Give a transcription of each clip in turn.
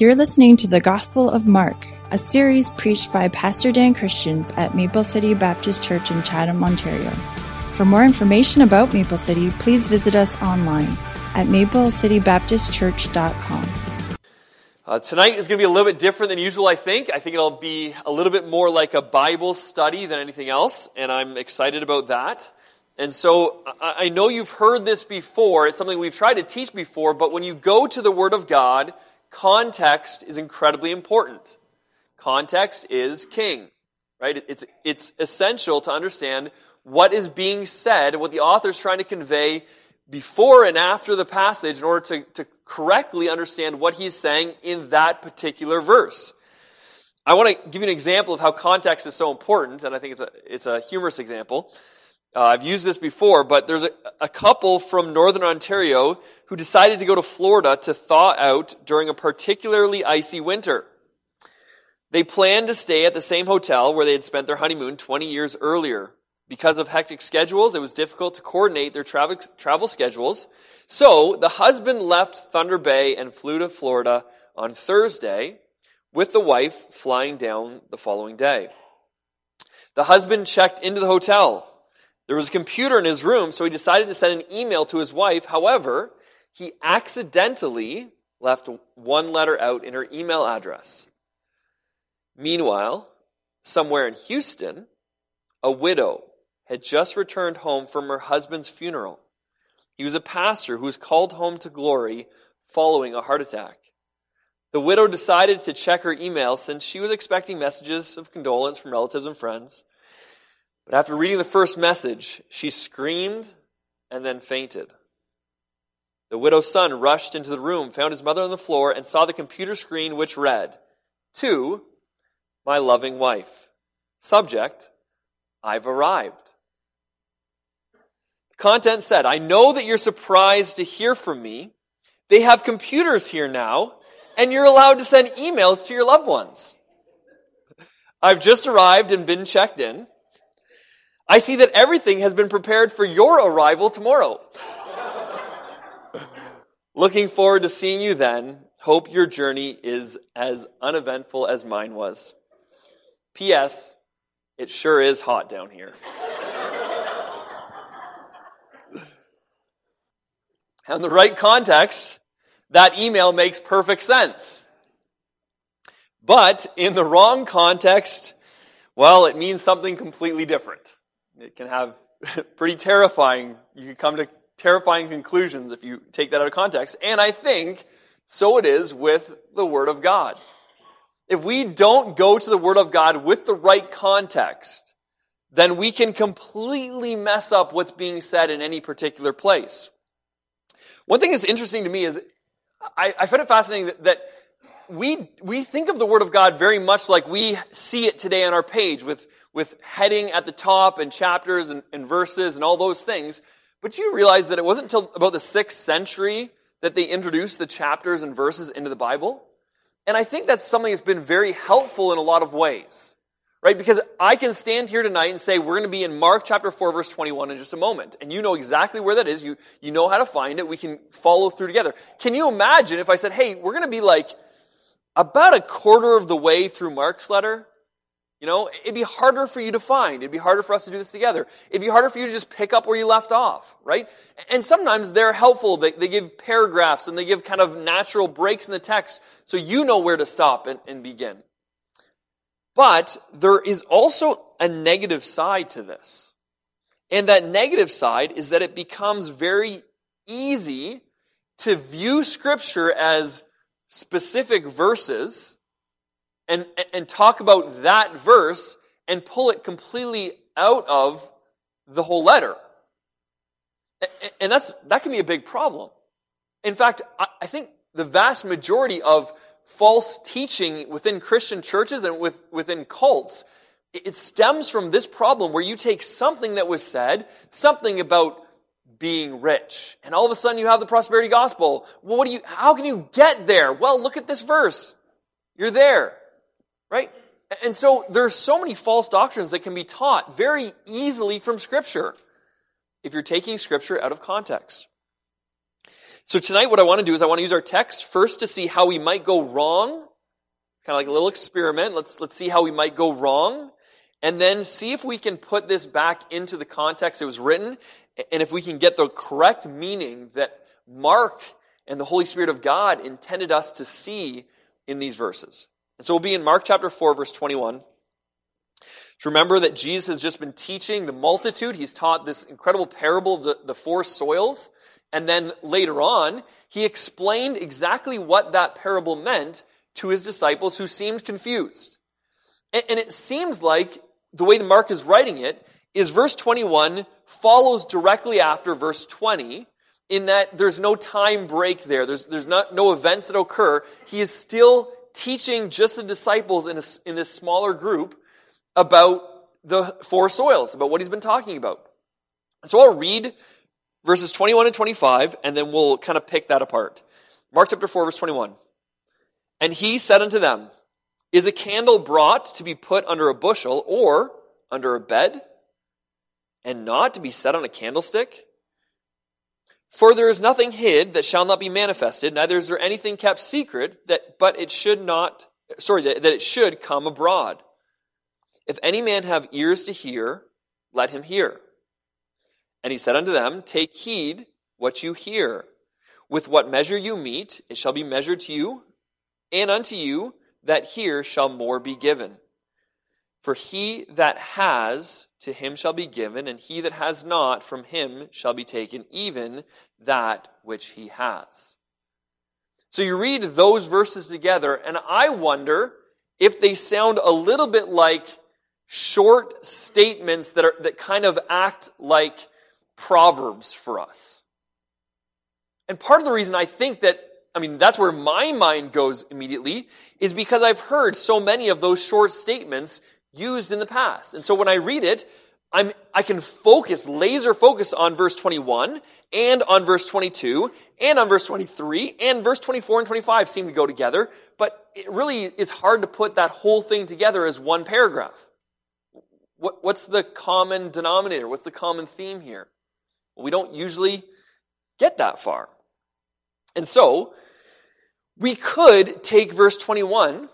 You're listening to the Gospel of Mark, a series preached by Pastor Dan Christians at Maple City Baptist Church in Chatham, Ontario. For more information about Maple City, please visit us online at maplecitybaptistchurch.com. Uh, tonight is going to be a little bit different than usual, I think. I think it'll be a little bit more like a Bible study than anything else, and I'm excited about that. And so I, I know you've heard this before. It's something we've tried to teach before, but when you go to the Word of God, context is incredibly important. Context is king, right? It's, it's essential to understand what is being said, what the author is trying to convey before and after the passage in order to, to correctly understand what he's saying in that particular verse. I want to give you an example of how context is so important, and I think it's a, it's a humorous example. Uh, I've used this before, but there's a, a couple from Northern Ontario who decided to go to Florida to thaw out during a particularly icy winter. They planned to stay at the same hotel where they had spent their honeymoon 20 years earlier. Because of hectic schedules, it was difficult to coordinate their travel, travel schedules. So the husband left Thunder Bay and flew to Florida on Thursday, with the wife flying down the following day. The husband checked into the hotel there was a computer in his room, so he decided to send an email to his wife. However, he accidentally left one letter out in her email address. Meanwhile, somewhere in Houston, a widow had just returned home from her husband's funeral. He was a pastor who was called home to glory following a heart attack. The widow decided to check her email since she was expecting messages of condolence from relatives and friends. But after reading the first message, she screamed and then fainted. The widow's son rushed into the room, found his mother on the floor, and saw the computer screen which read, To my loving wife. Subject, I've arrived. Content said, I know that you're surprised to hear from me. They have computers here now, and you're allowed to send emails to your loved ones. I've just arrived and been checked in. I see that everything has been prepared for your arrival tomorrow. Looking forward to seeing you then. Hope your journey is as uneventful as mine was. P.S. It sure is hot down here. in the right context, that email makes perfect sense. But in the wrong context, well, it means something completely different. It can have pretty terrifying, you can come to terrifying conclusions if you take that out of context. And I think so it is with the Word of God. If we don't go to the Word of God with the right context, then we can completely mess up what's being said in any particular place. One thing that's interesting to me is I, I find it fascinating that, that we, we think of the Word of God very much like we see it today on our page with with heading at the top and chapters and, and verses and all those things. But you realize that it wasn't until about the sixth century that they introduced the chapters and verses into the Bible. And I think that's something that's been very helpful in a lot of ways. Right? Because I can stand here tonight and say we're going to be in Mark chapter 4 verse 21 in just a moment. And you know exactly where that is. You, you know how to find it. We can follow through together. Can you imagine if I said, hey, we're going to be like about a quarter of the way through Mark's letter? You know, it'd be harder for you to find. It'd be harder for us to do this together. It'd be harder for you to just pick up where you left off, right? And sometimes they're helpful. They, they give paragraphs and they give kind of natural breaks in the text so you know where to stop and, and begin. But there is also a negative side to this. And that negative side is that it becomes very easy to view scripture as specific verses and, and talk about that verse and pull it completely out of the whole letter. And that's, that can be a big problem. In fact, I think the vast majority of false teaching within Christian churches and with, within cults, it stems from this problem where you take something that was said, something about being rich, and all of a sudden you have the prosperity gospel. Well, what do you, how can you get there? Well, look at this verse. You're there. Right? And so there's so many false doctrines that can be taught very easily from Scripture if you're taking Scripture out of context. So tonight what I want to do is I want to use our text first to see how we might go wrong. Kind of like a little experiment. Let's, let's see how we might go wrong. And then see if we can put this back into the context it was written and if we can get the correct meaning that Mark and the Holy Spirit of God intended us to see in these verses. And so we'll be in Mark chapter 4 verse 21. To remember that Jesus has just been teaching the multitude. He's taught this incredible parable of the, the four soils. And then later on, he explained exactly what that parable meant to his disciples who seemed confused. And, and it seems like the way Mark is writing it is verse 21 follows directly after verse 20 in that there's no time break there. There's, there's not, no events that occur. He is still teaching just the disciples in, a, in this smaller group about the four soils, about what he's been talking about. So I'll read verses 21 and 25, and then we'll kind of pick that apart. Mark chapter 4, verse 21. And he said unto them, Is a candle brought to be put under a bushel or under a bed, and not to be set on a candlestick? For there is nothing hid that shall not be manifested, neither is there anything kept secret that, but it should not, sorry, that, that it should come abroad. If any man have ears to hear, let him hear. And he said unto them, Take heed what you hear. With what measure you meet, it shall be measured to you, and unto you that hear shall more be given. For he that has, to him shall be given, and he that has not, from him shall be taken even that which he has. So you read those verses together, and I wonder if they sound a little bit like short statements that are, that kind of act like proverbs for us. And part of the reason I think that, I mean, that's where my mind goes immediately, is because I've heard so many of those short statements used in the past. And so when I read it, I'm, I can focus, laser focus on verse 21 and on verse 22 and on verse 23 and verse 24 and 25 seem to go together, but it really is hard to put that whole thing together as one paragraph. What, what's the common denominator? What's the common theme here? Well, we don't usually get that far. And so, we could take verse 21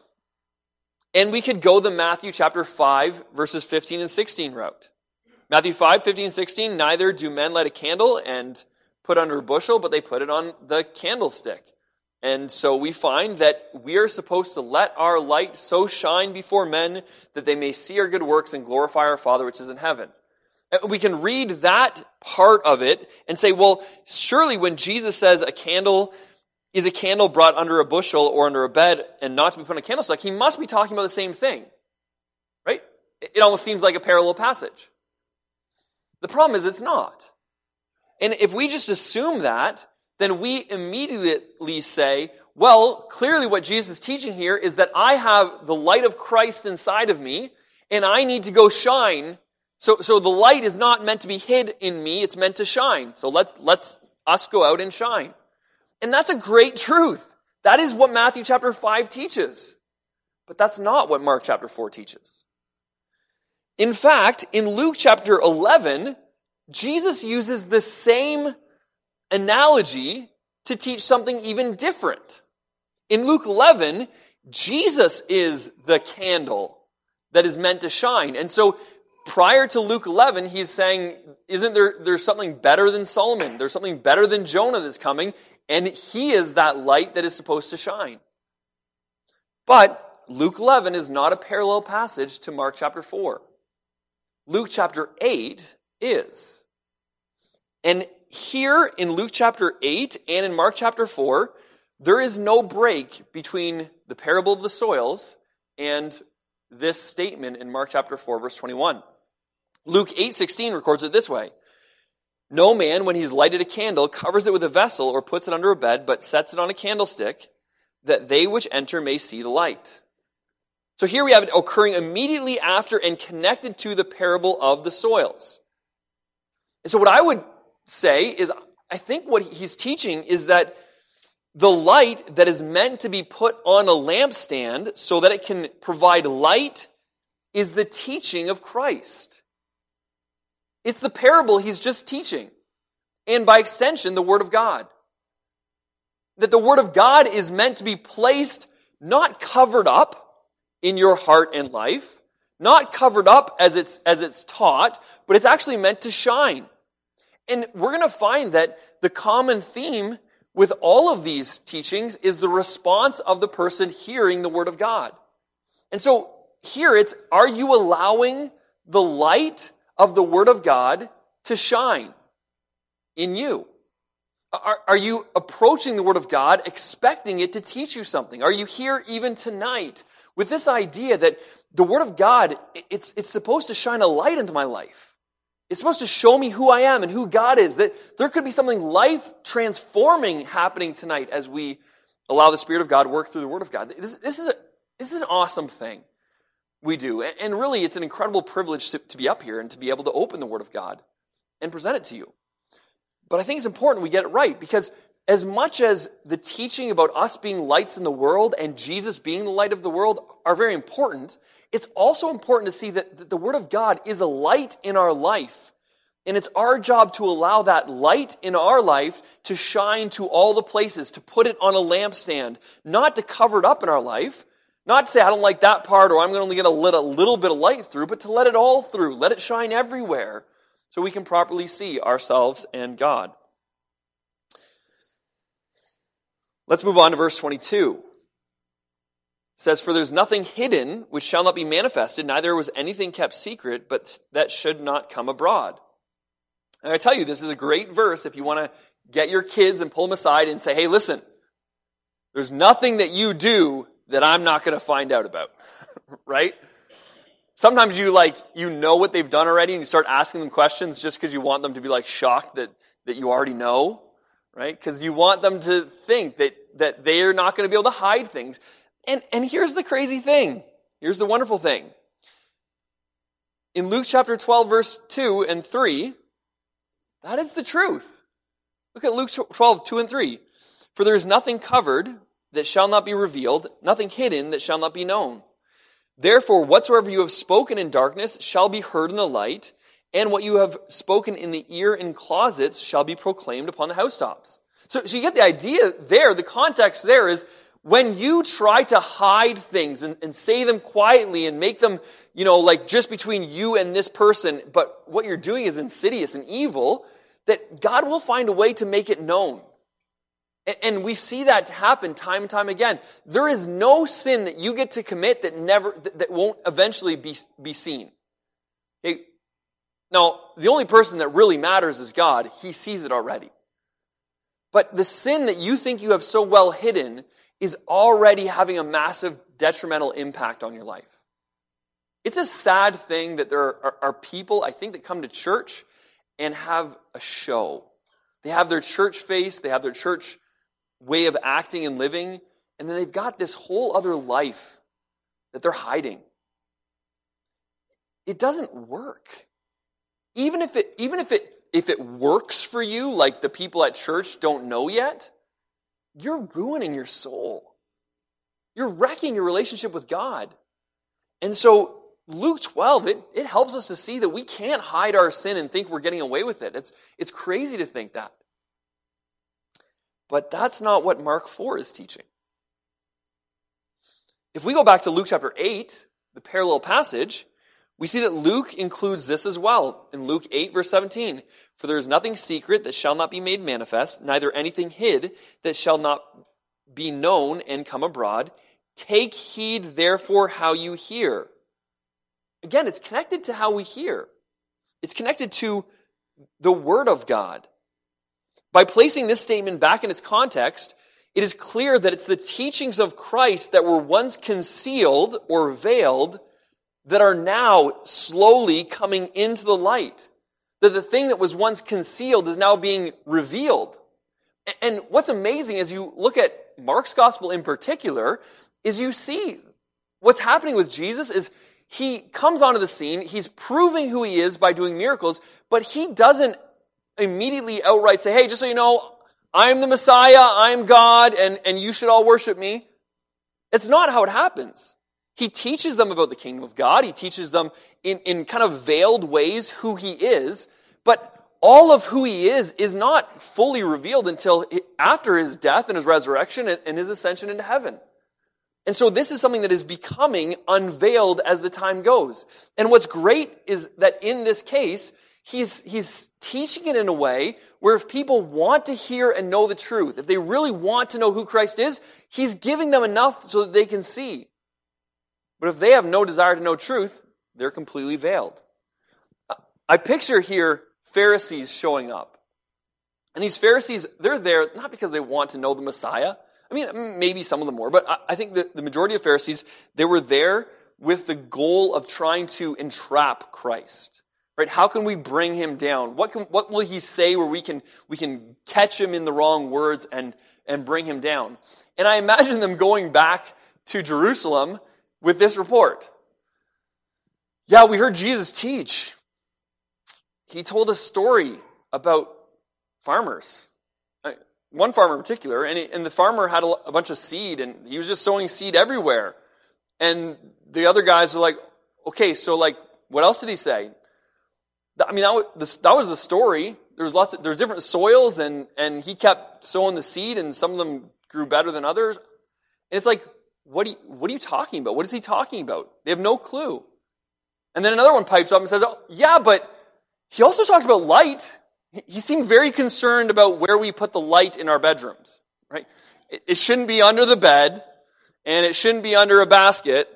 and we could go the Matthew chapter 5 verses 15 and 16 route. Matthew 5, 15, 16, neither do men light a candle and put under a bushel, but they put it on the candlestick. And so we find that we are supposed to let our light so shine before men that they may see our good works and glorify our Father which is in heaven. We can read that part of it and say, well, surely when Jesus says a candle is a candle brought under a bushel or under a bed and not to be put on a candlestick, he must be talking about the same thing. Right? It almost seems like a parallel passage. The problem is it's not. And if we just assume that, then we immediately say, well, clearly what Jesus is teaching here is that I have the light of Christ inside of me, and I need to go shine. So, so the light is not meant to be hid in me, it's meant to shine. So let's, let's us go out and shine. And that's a great truth. That is what Matthew chapter 5 teaches. But that's not what Mark chapter 4 teaches. In fact, in Luke chapter 11, Jesus uses the same analogy to teach something even different. In Luke 11, Jesus is the candle that is meant to shine. And so prior to Luke 11, he's saying, isn't there, there's something better than Solomon? There's something better than Jonah that's coming. And he is that light that is supposed to shine. But Luke 11 is not a parallel passage to Mark chapter 4. Luke chapter 8 is. And here in Luke chapter 8 and in Mark chapter 4, there is no break between the parable of the soils and this statement in Mark chapter 4 verse 21. Luke 8:16 records it this way. No man when he's lighted a candle covers it with a vessel or puts it under a bed but sets it on a candlestick that they which enter may see the light. So here we have it occurring immediately after and connected to the parable of the soils. And so what I would say is, I think what he's teaching is that the light that is meant to be put on a lampstand so that it can provide light is the teaching of Christ. It's the parable he's just teaching. And by extension, the Word of God. That the Word of God is meant to be placed, not covered up in your heart and life, not covered up as it's, as it's taught, but it's actually meant to shine. And we're going to find that the common theme with all of these teachings is the response of the person hearing the Word of God. And so here it's, are you allowing the light of the Word of God to shine in you? Are, are you approaching the Word of God expecting it to teach you something? Are you here even tonight with this idea that the Word of God, it's, it's supposed to shine a light into my life? It's supposed to show me who I am and who God is. That there could be something life transforming happening tonight as we allow the Spirit of God work through the Word of God. This, this, is, a, this is an awesome thing we do. And really, it's an incredible privilege to, be up here and to be able to open the Word of God and present it to you. But I think it's important we get it right because as much as the teaching about us being lights in the world and Jesus being the light of the world are very important, it's also important to see that the Word of God is a light in our life. And it's our job to allow that light in our life to shine to all the places, to put it on a lampstand, not to cover it up in our life, not to say, I don't like that part or I'm going to only get a little, a little bit of light through, but to let it all through. Let it shine everywhere so we can properly see ourselves and God. Let's move on to verse 22. It says, For there's nothing hidden which shall not be manifested, neither was anything kept secret, but that should not come abroad. And I tell you, this is a great verse if you want to get your kids and pull them aside and say, hey, listen, there's nothing that you do that I'm not going to find out about. right? Sometimes you like, you know what they've done already and you start asking them questions just because you want them to be like shocked that, that you already know. Right? Because you want them to think that, that they're not going to be able to hide things. And, and here's the crazy thing. Here's the wonderful thing. In Luke chapter 12 verse 2 and 3, that is the truth. Look at Luke 12, 2 and 3. For there is nothing covered that shall not be revealed, nothing hidden that shall not be known. Therefore, whatsoever you have spoken in darkness shall be heard in the light, and what you have spoken in the ear in closets shall be proclaimed upon the housetops. So, so you get the idea there, the context there is when you try to hide things and, and say them quietly and make them, you know, like just between you and this person, but what you're doing is insidious and evil, that God will find a way to make it known. And we see that happen time and time again. There is no sin that you get to commit that never, that won't eventually be, be seen. Now, the only person that really matters is God. He sees it already. But the sin that you think you have so well hidden is already having a massive detrimental impact on your life. It's a sad thing that there are, are people, I think, that come to church and have a show. They have their church face, they have their church way of acting and living, and then they've got this whole other life that they're hiding. It doesn't work. Even if it, even if it, if it works for you, like the people at church don't know yet, you're ruining your soul. You're wrecking your relationship with God. And so Luke 12, it, it helps us to see that we can't hide our sin and think we're getting away with it. It's, it's crazy to think that. But that's not what Mark 4 is teaching. If we go back to Luke chapter 8, the parallel passage, we see that Luke includes this as well. In Luke 8, verse 17, For there is nothing secret that shall not be made manifest, neither anything hid that shall not be known and come abroad. Take heed, therefore, how you hear. Again, it's connected to how we hear. It's connected to the Word of God. By placing this statement back in its context, it is clear that it's the teachings of Christ that were once concealed or veiled that are now slowly coming into the light. That the thing that was once concealed is now being revealed. And what's amazing as you look at Mark's gospel in particular is you see what's happening with Jesus is he comes onto the scene, he's proving who he is by doing miracles, but he doesn't immediately outright say, hey, just so you know, I'm the Messiah, I'm God, and, and you should all worship me. It's not how it happens. He teaches them about the kingdom of God. He teaches them in, in kind of veiled ways who he is. But all of who he is is not fully revealed until after his death and his resurrection and his ascension into heaven. And so this is something that is becoming unveiled as the time goes. And what's great is that in this case, he's, he's teaching it in a way where if people want to hear and know the truth, if they really want to know who Christ is, he's giving them enough so that they can see. But if they have no desire to know truth, they're completely veiled. I picture here Pharisees showing up. And these Pharisees, they're there not because they want to know the Messiah. I mean, maybe some of them were, but I think that the majority of Pharisees, they were there with the goal of trying to entrap Christ. Right? How can we bring him down? What, can, what will he say where we can, we can catch him in the wrong words and, and bring him down? And I imagine them going back to Jerusalem with this report. Yeah, we heard Jesus teach. He told a story about farmers uh, one farmer in particular, and, he, and the farmer had a, a, bunch of seed, and he was just sowing seed everywhere. And the other guys are like, okay, so like, what else did he say? I mean, that was, the story. There was lots of, different soils, and, and he kept sowing the seed, and some of them grew better than others. And it's like, what, you, what are you talking about? What is he talking about? They have no clue. And then another one pipes up and says, oh, yeah, but he also talked about light. He seemed very concerned about where we put the light in our bedrooms, right? It shouldn't be under the bed, and it shouldn't be under a basket.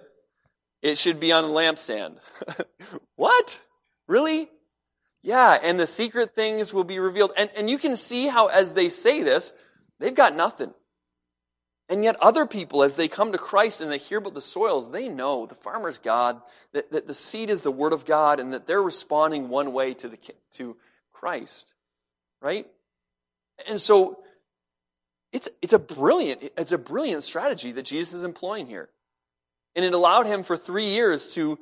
It should be on a lampstand. what? Really? Yeah, and the secret things will be revealed. And, and you can see how, as they say this, they've got nothing. And yet, other people, as they come to Christ and they hear about the soils, they know the farmer's God, that, that the seed is the Word of God, and that they're responding one way to, the, to Christ, right? And so it's, it's a brilliant, it's a brilliant strategy that Jesus is employing here. And it allowed him for three years to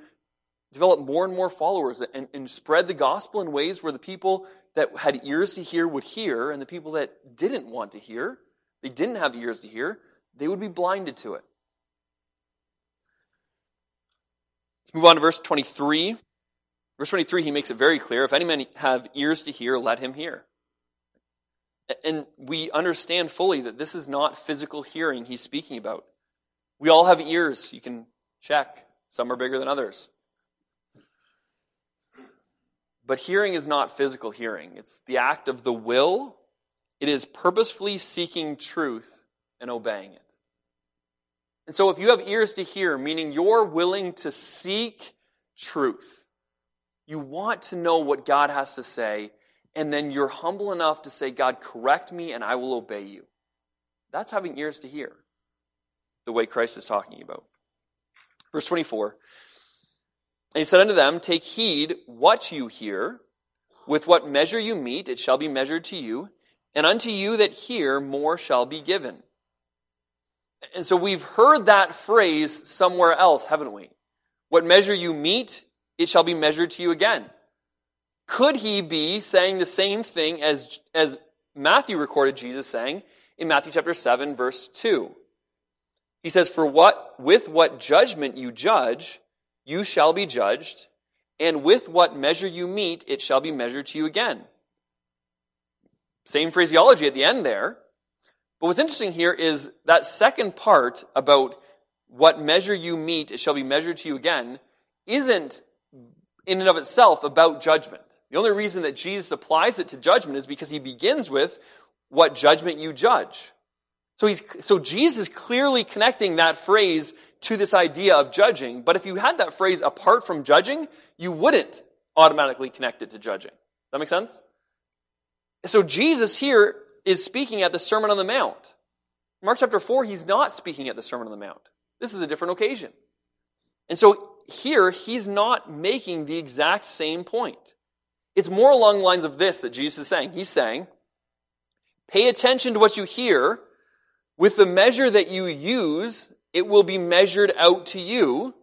develop more and more followers and, and spread the gospel in ways where the people that had ears to hear would hear, and the people that didn't want to hear, they didn't have ears to hear, they would be blinded to it. Let's move on to verse 23. Verse 23, he makes it very clear if any man have ears to hear, let him hear. And we understand fully that this is not physical hearing he's speaking about. We all have ears. You can check. Some are bigger than others. But hearing is not physical hearing, it's the act of the will. It is purposefully seeking truth and obeying it. And so, if you have ears to hear, meaning you're willing to seek truth, you want to know what God has to say, and then you're humble enough to say, God, correct me and I will obey you. That's having ears to hear, the way Christ is talking about. Verse 24 And he said unto them, Take heed what you hear. With what measure you meet, it shall be measured to you, and unto you that hear, more shall be given. And so we've heard that phrase somewhere else, haven't we? What measure you meet, it shall be measured to you again. Could he be saying the same thing as, as Matthew recorded Jesus saying in Matthew chapter 7, verse 2? He says, For what, with what judgment you judge, you shall be judged, and with what measure you meet, it shall be measured to you again. Same phraseology at the end there. But what's interesting here is that second part about what measure you meet, it shall be measured to you again, isn't in and of itself about judgment. The only reason that Jesus applies it to judgment is because he begins with what judgment you judge. So he's, so Jesus is clearly connecting that phrase to this idea of judging. But if you had that phrase apart from judging, you wouldn't automatically connect it to judging. That make sense? So Jesus here is speaking at the Sermon on the Mount. Mark chapter 4, he's not speaking at the Sermon on the Mount. This is a different occasion. And so here, he's not making the exact same point. It's more along the lines of this that Jesus is saying. He's saying, pay attention to what you hear. With the measure that you use, it will be measured out to you,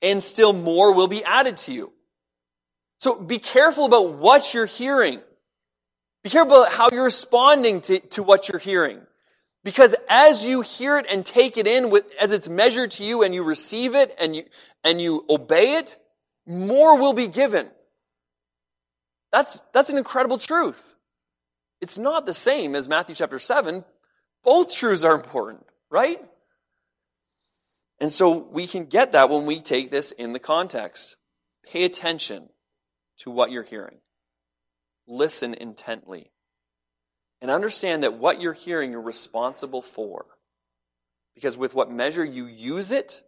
and still more will be added to you. So be careful about what you're hearing. Be careful about how you're responding to, to what you're hearing. Because as you hear it and take it in with, as it's measured to you and you receive it and you, and you obey it, more will be given. That's, that's an incredible truth. It's not the same as Matthew chapter 7. Both truths are important, right? And so we can get that when we take this in the context. Pay attention to what you're hearing. Listen intently. And understand that what you're hearing, you're responsible for. Because with what measure you use it,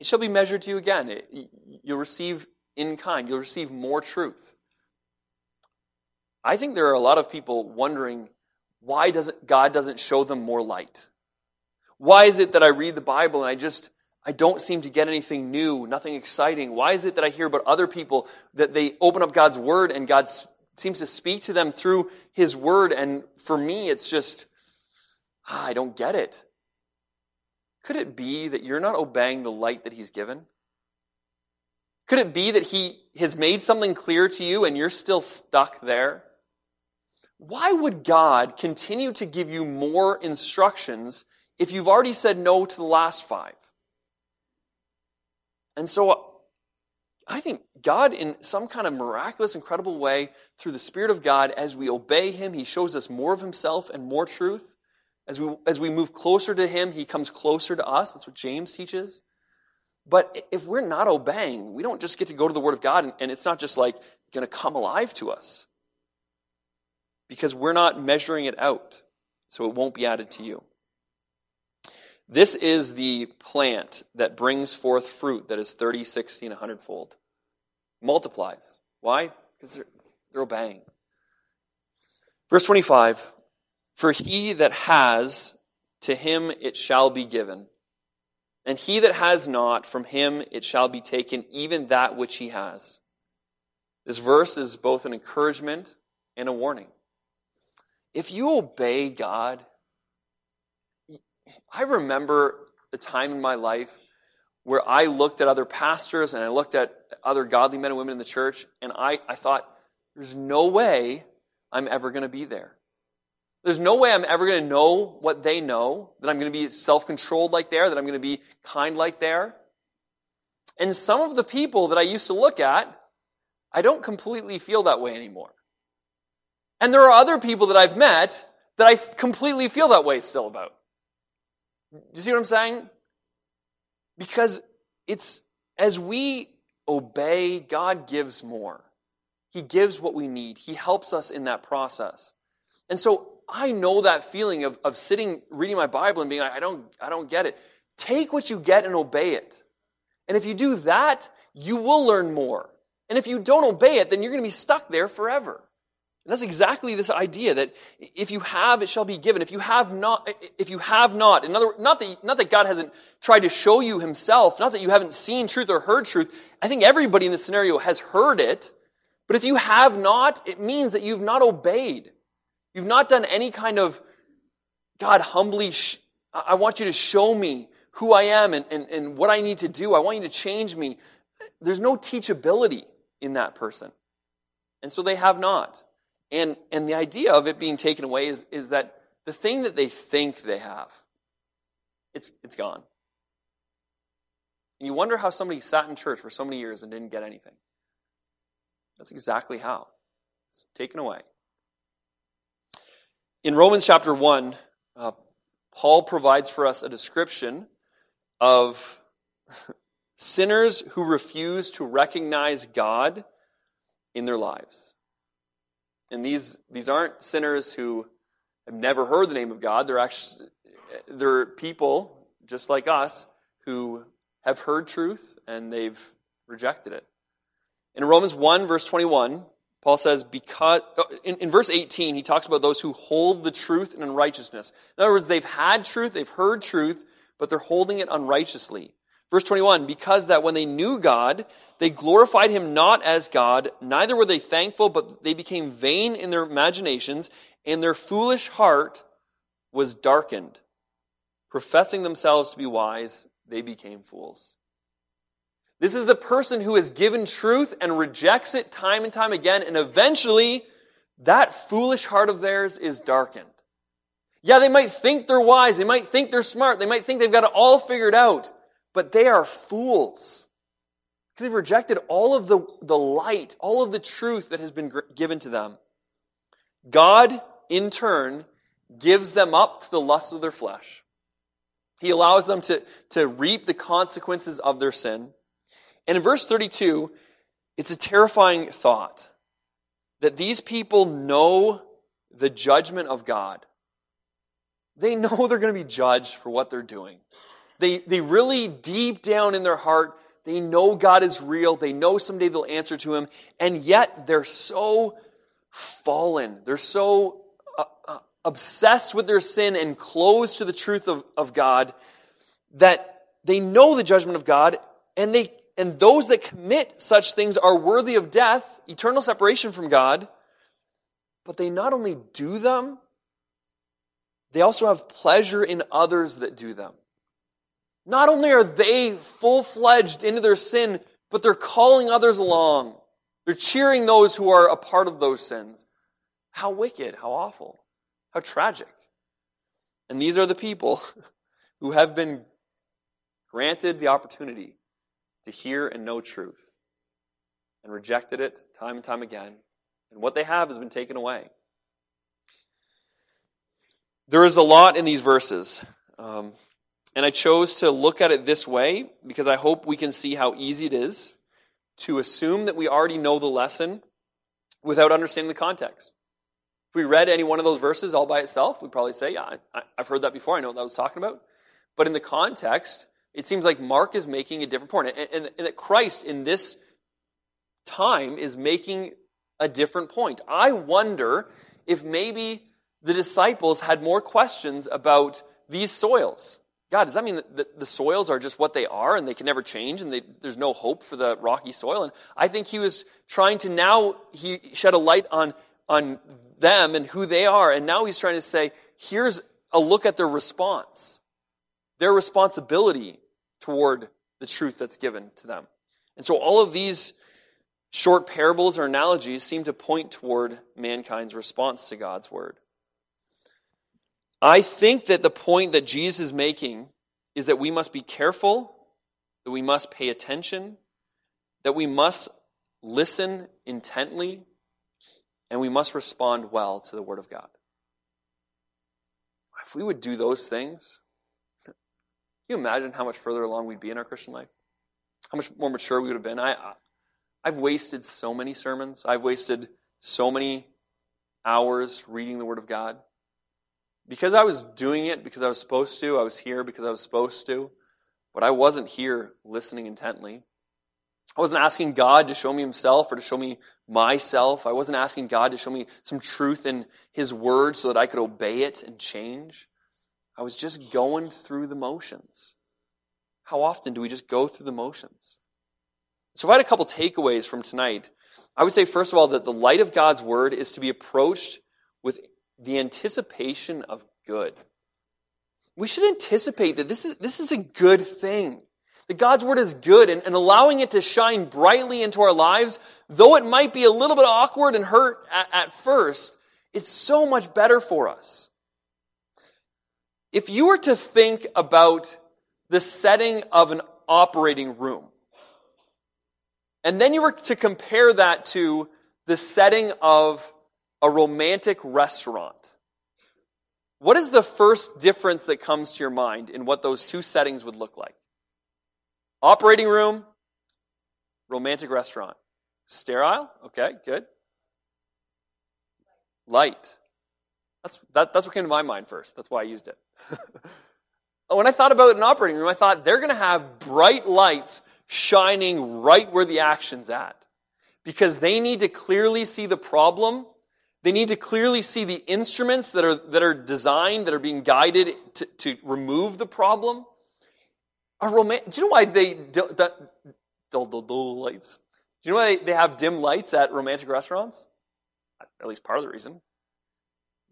it shall be measured to you again. It, you'll receive in kind, you'll receive more truth. I think there are a lot of people wondering why doesn't God doesn't show them more light? Why is it that I read the Bible and I just I don't seem to get anything new, nothing exciting? Why is it that I hear about other people that they open up God's word and God seems to speak to them through his word and for me it's just ah, I don't get it. Could it be that you're not obeying the light that he's given? Could it be that he has made something clear to you and you're still stuck there? Why would God continue to give you more instructions if you've already said no to the last five? And so uh, I think God, in some kind of miraculous, incredible way, through the Spirit of God, as we obey Him, He shows us more of Himself and more truth. As we, as we move closer to Him, He comes closer to us. That's what James teaches. But if we're not obeying, we don't just get to go to the Word of God and, and it's not just like going to come alive to us. Because we're not measuring it out, so it won't be added to you. This is the plant that brings forth fruit that is 30, 60, and 100 fold. Multiplies. Why? Because they're, they're obeying. Verse 25 For he that has, to him it shall be given. And he that has not, from him it shall be taken, even that which he has. This verse is both an encouragement and a warning. If you obey God, I remember a time in my life where I looked at other pastors and I looked at other godly men and women in the church, and I, I thought, there's no way I'm ever going to be there. There's no way I'm ever going to know what they know, that I'm going to be self controlled like they are, that I'm going to be kind like they are. And some of the people that I used to look at, I don't completely feel that way anymore. And there are other people that I've met that I completely feel that way still about. Do you see what I'm saying? Because it's as we obey, God gives more. He gives what we need. He helps us in that process. And so I know that feeling of, of sitting, reading my Bible and being like, I don't, I don't get it. Take what you get and obey it. And if you do that, you will learn more. And if you don't obey it, then you're going to be stuck there forever. And that's exactly this idea that if you have, it shall be given. If you have not, if you have not, in other, not that, not that God hasn't tried to show you himself, not that you haven't seen truth or heard truth. I think everybody in this scenario has heard it. But if you have not, it means that you've not obeyed. You've not done any kind of, God, humbly, sh- I want you to show me who I am and, and, and what I need to do. I want you to change me. There's no teachability in that person. And so they have not. And, and the idea of it being taken away is, is that the thing that they think they have, it's, it's gone. And you wonder how somebody sat in church for so many years and didn't get anything. That's exactly how. It's taken away. In Romans chapter 1, uh, Paul provides for us a description of sinners who refuse to recognize God in their lives. And these, these aren't sinners who have never heard the name of God. They're actually, they're people just like us who have heard truth and they've rejected it. In Romans 1, verse 21, Paul says, because, oh, in, in, verse 18, he talks about those who hold the truth in unrighteousness. In other words, they've had truth, they've heard truth, but they're holding it unrighteously. Verse 21, because that when they knew God, they glorified him not as God, neither were they thankful, but they became vain in their imaginations, and their foolish heart was darkened. Professing themselves to be wise, they became fools. This is the person who is given truth and rejects it time and time again, and eventually that foolish heart of theirs is darkened. Yeah, they might think they're wise, they might think they're smart, they might think they've got it all figured out, but they are fools Because they've rejected all of the, the light, all of the truth that has been given to them. God, in turn, gives them up to the lusts of their flesh. He allows them to, to reap the consequences of their sin. And in verse 32, it's a terrifying thought that these people know the judgment of God. They know they're going to be judged for what they're doing. They, they really, deep down in their heart, they know God is real. They know someday they'll answer to Him. And yet they're so fallen. They're so uh, uh, obsessed with their sin and closed to the truth of, of God that they know the judgment of God and they and those that commit such things are worthy of death, eternal separation from God. But they not only do them, they also have pleasure in others that do them. Not only are they full fledged into their sin, but they're calling others along. They're cheering those who are a part of those sins. How wicked, how awful, how tragic. And these are the people who have been granted the opportunity to hear and know truth and rejected it time and time again. And what they have has been taken away. There is a lot in these verses. Um, and I chose to look at it this way because I hope we can see how easy it is to assume that we already know the lesson without understanding the context. If we read any one of those verses all by itself, we'd probably say, Yeah, I, have heard that before. I know what that was talking about. But in the context, it seems like Mark is making a different. And, and, and that Christ in this time is making a different point. I wonder if maybe the disciples had more questions about these soils. God, does that mean that the soils are just what they are and they can never change and they, there's no hope for the rocky soil? And I think he was trying to now, he shed a light on, on them and who they are. And now he's trying to say, here's a look at their response, their responsibility toward the truth that's given to them. And so all of these short parables or analogies seem to point toward mankind's response to God's word. I think that the point that Jesus is making is that we must be careful, that we must pay attention, that we must listen intently, and we must respond well to the Word of God. If we would do those things, can you imagine how much further along we'd be in our Christian life? How much more mature we would have been? I, I've wasted so many sermons. I've wasted so many hours reading the Word of God because I was doing it because I was supposed to, I was here because I was supposed to, but I wasn't here listening intently. I wasn't asking God to show me Himself or to show me myself. I wasn't asking God to show me some truth in His Word so that I could obey it and change. I was just going through the motions. How often do we just go through the motions? So, if I had a couple takeaways from tonight, I would say, first of all, that the light of God's Word is to be approached with the anticipation of good. We should anticipate that this is, this is a good thing. That God's Word is good and, and allowing it to shine brightly into our lives, though it might be a little bit awkward and hurt at, at first, it's so much better for us. If you were to think about the setting of an operating room, and then you were to compare that to the setting of a romantic restaurant. What is the first difference that comes to your mind in what those two settings would look like? Operating room, romantic restaurant. Sterile? Okay, good. Light. That's, that, that's what came to my mind first. That's why I used it. when I thought about an operating room, I thought they're going to have bright lights shining right where the action's at. Because they need to clearly see the problem they need to clearly see the instruments that are, that are designed, that are being guided to, to remove the problem. A Do you know why they dull, dull lights? Do you know why they have dim lights at romantic restaurants? At least part of the reason.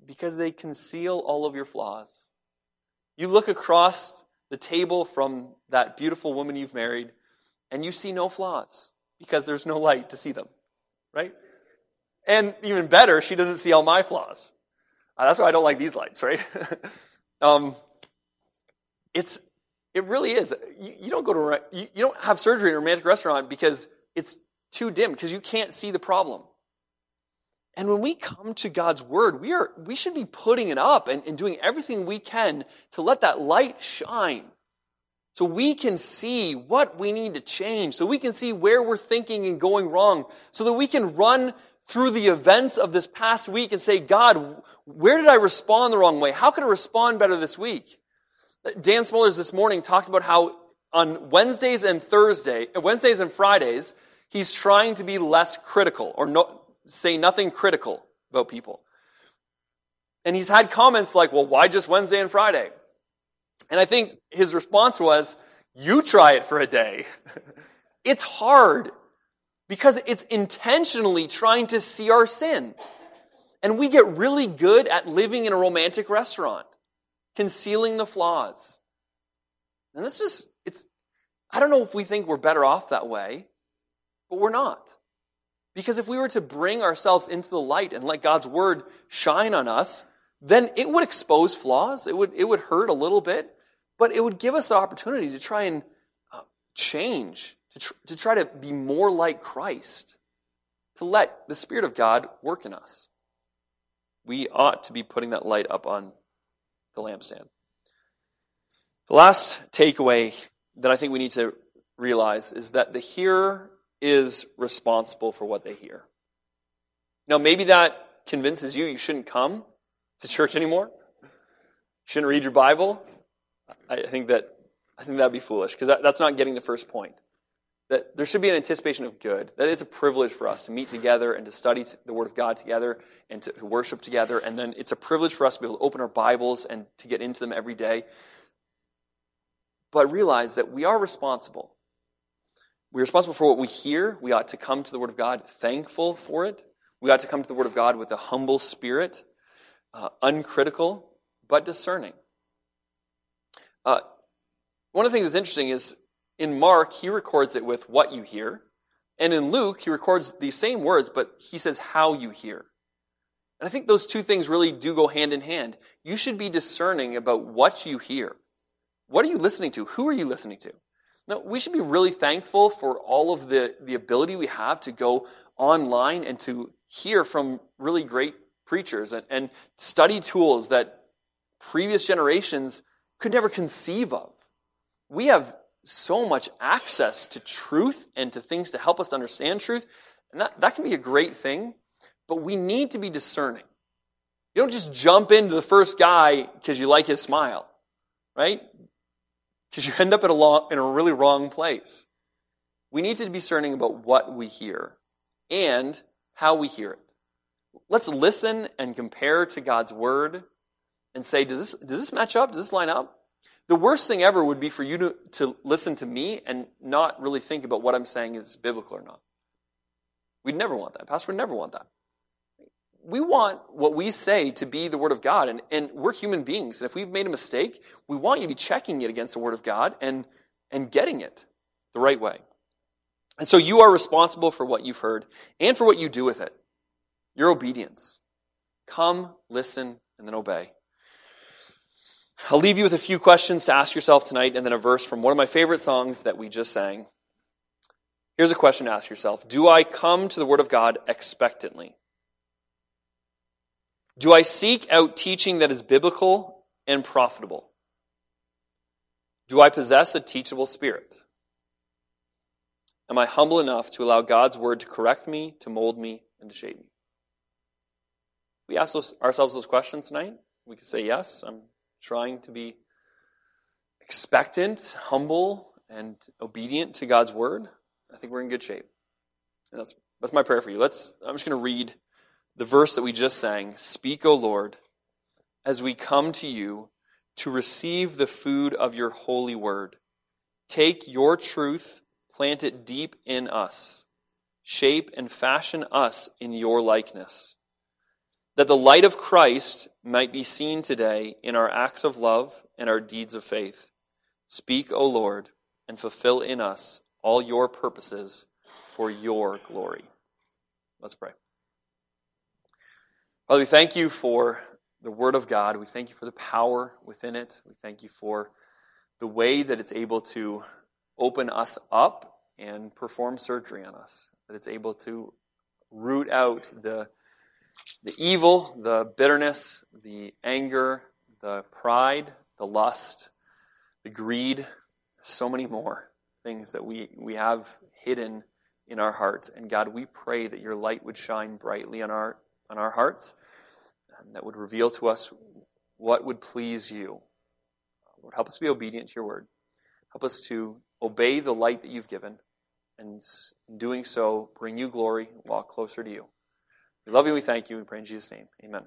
Because they conceal all of your flaws. You look across the table from that beautiful woman you've married, and you see no flaws because there's no light to see them, right? And even better, she doesn't see all my flaws. Uh, that's why I don't like these lights, right? um, it's, It really is. You, you don't go to you, you don't have surgery in a romantic restaurant because it's too dim because you can't see the problem. And when we come to God's word, we are we should be putting it up and, and doing everything we can to let that light shine. So we can see what we need to change, so we can see where we're thinking and going wrong, so that we can run through the events of this past week and say, God, where did I respond the wrong way? How can I respond better this week? Dan Smollers this morning talked about how on Wednesdays and Thursday, Wednesdays and Fridays, he's trying to be less critical or no, say nothing critical about people. And he's had comments like, well, why just Wednesday and Friday? And I think his response was, you try it for a day. it's hard because it's intentionally trying to see our sin. And we get really good at living in a romantic restaurant, concealing the flaws. And that's just, it's, I don't know if we think we're better off that way, but we're not. Because if we were to bring ourselves into the light and let God's word shine on us, then it would expose flaws. It would, it would hurt a little bit, but it would give us the opportunity to try and uh, change, to, tr- to try to be more like Christ, to let the Spirit of God work in us. We ought to be putting that light up on the lampstand. The last takeaway that I think we need to realize is that the hearer is responsible for what they hear. Now, maybe that convinces you you shouldn't come to church anymore. You shouldn't read your Bible. I think that I think that'd be foolish because that, that's not getting the first point. That there should be an anticipation of good. That it's a privilege for us to meet together and to study the Word of God together and to worship together. And then it's a privilege for us to be able to open our Bibles and to get into them every day. But realize that we are responsible we're responsible for what we hear. We ought to come to the Word of God thankful for it. We ought to come to the Word of God with a humble spirit, uh, uncritical, but discerning. Uh, one of the things that's interesting is in Mark, he records it with what you hear. And in Luke, he records these same words, but he says how you hear. And I think those two things really do go hand in hand. You should be discerning about what you hear. What are you listening to? Who are you listening to? Now, we should be really thankful for all of the, the ability we have to go online and to hear from really great preachers and, and study tools that previous generations could never conceive of. We have so much access to truth and to things to help us to understand truth, and that, that can be a great thing, but we need to be discerning. You don't just jump into the first guy because you like his smile, right? because you end up in a, long, in a really wrong place. We need to be discerning about what we hear and how we hear it. Let's listen and compare to God's word and say, does this, does this match up? Does this line up? The worst thing ever would be for you to, to listen to me and not really think about what I'm saying is biblical or not. We'd never want that. Pastor would never want that we want what we say to be the Word of God, and, and we're human beings. And if we've made a mistake, we want you to be checking it against the Word of God and, and getting it the right way. And so you are responsible for what you've heard and for what you do with it. Your obedience. Come, listen, and then obey. I'll leave you with a few questions to ask yourself tonight and then a verse from one of my favorite songs that we just sang. Here's a question to ask yourself Do I come to the Word of God expectantly? Do I seek out teaching that is biblical and profitable? Do I possess a teachable spirit? Am I humble enough to allow God's word to correct me, to mold me, and to shape me? We ask those, ourselves those questions tonight. We could say, yes, I'm trying to be expectant, humble, and obedient to God's word. I think we're in good shape. And that's, that's my prayer for you. Let's, I'm just going to read the verse that we just sang Speak, O Lord, as we come to you to receive the food of your holy word. Take your truth, plant it deep in us, shape and fashion us in your likeness. That the light of Christ might be seen today in our acts of love and our deeds of faith. Speak, O Lord, and fulfill in us all your purposes for your glory. Let's pray. Father, we thank you for the Word of God. We thank you for the power within it. We thank you for the way that it's able to open us up and perform surgery on us, that it's able to root out the, the evil, the bitterness, the anger, the pride, the lust, the greed, so many more things that we, we have hidden in our hearts. And God, we pray that your light would shine brightly on our, on our hearts, and that would reveal to us what would please you. Lord, help us to be obedient to your word. Help us to obey the light that you've given, and in doing so, bring you glory, and walk closer to you. We love you, we thank you, we pray in Jesus' name. Amen.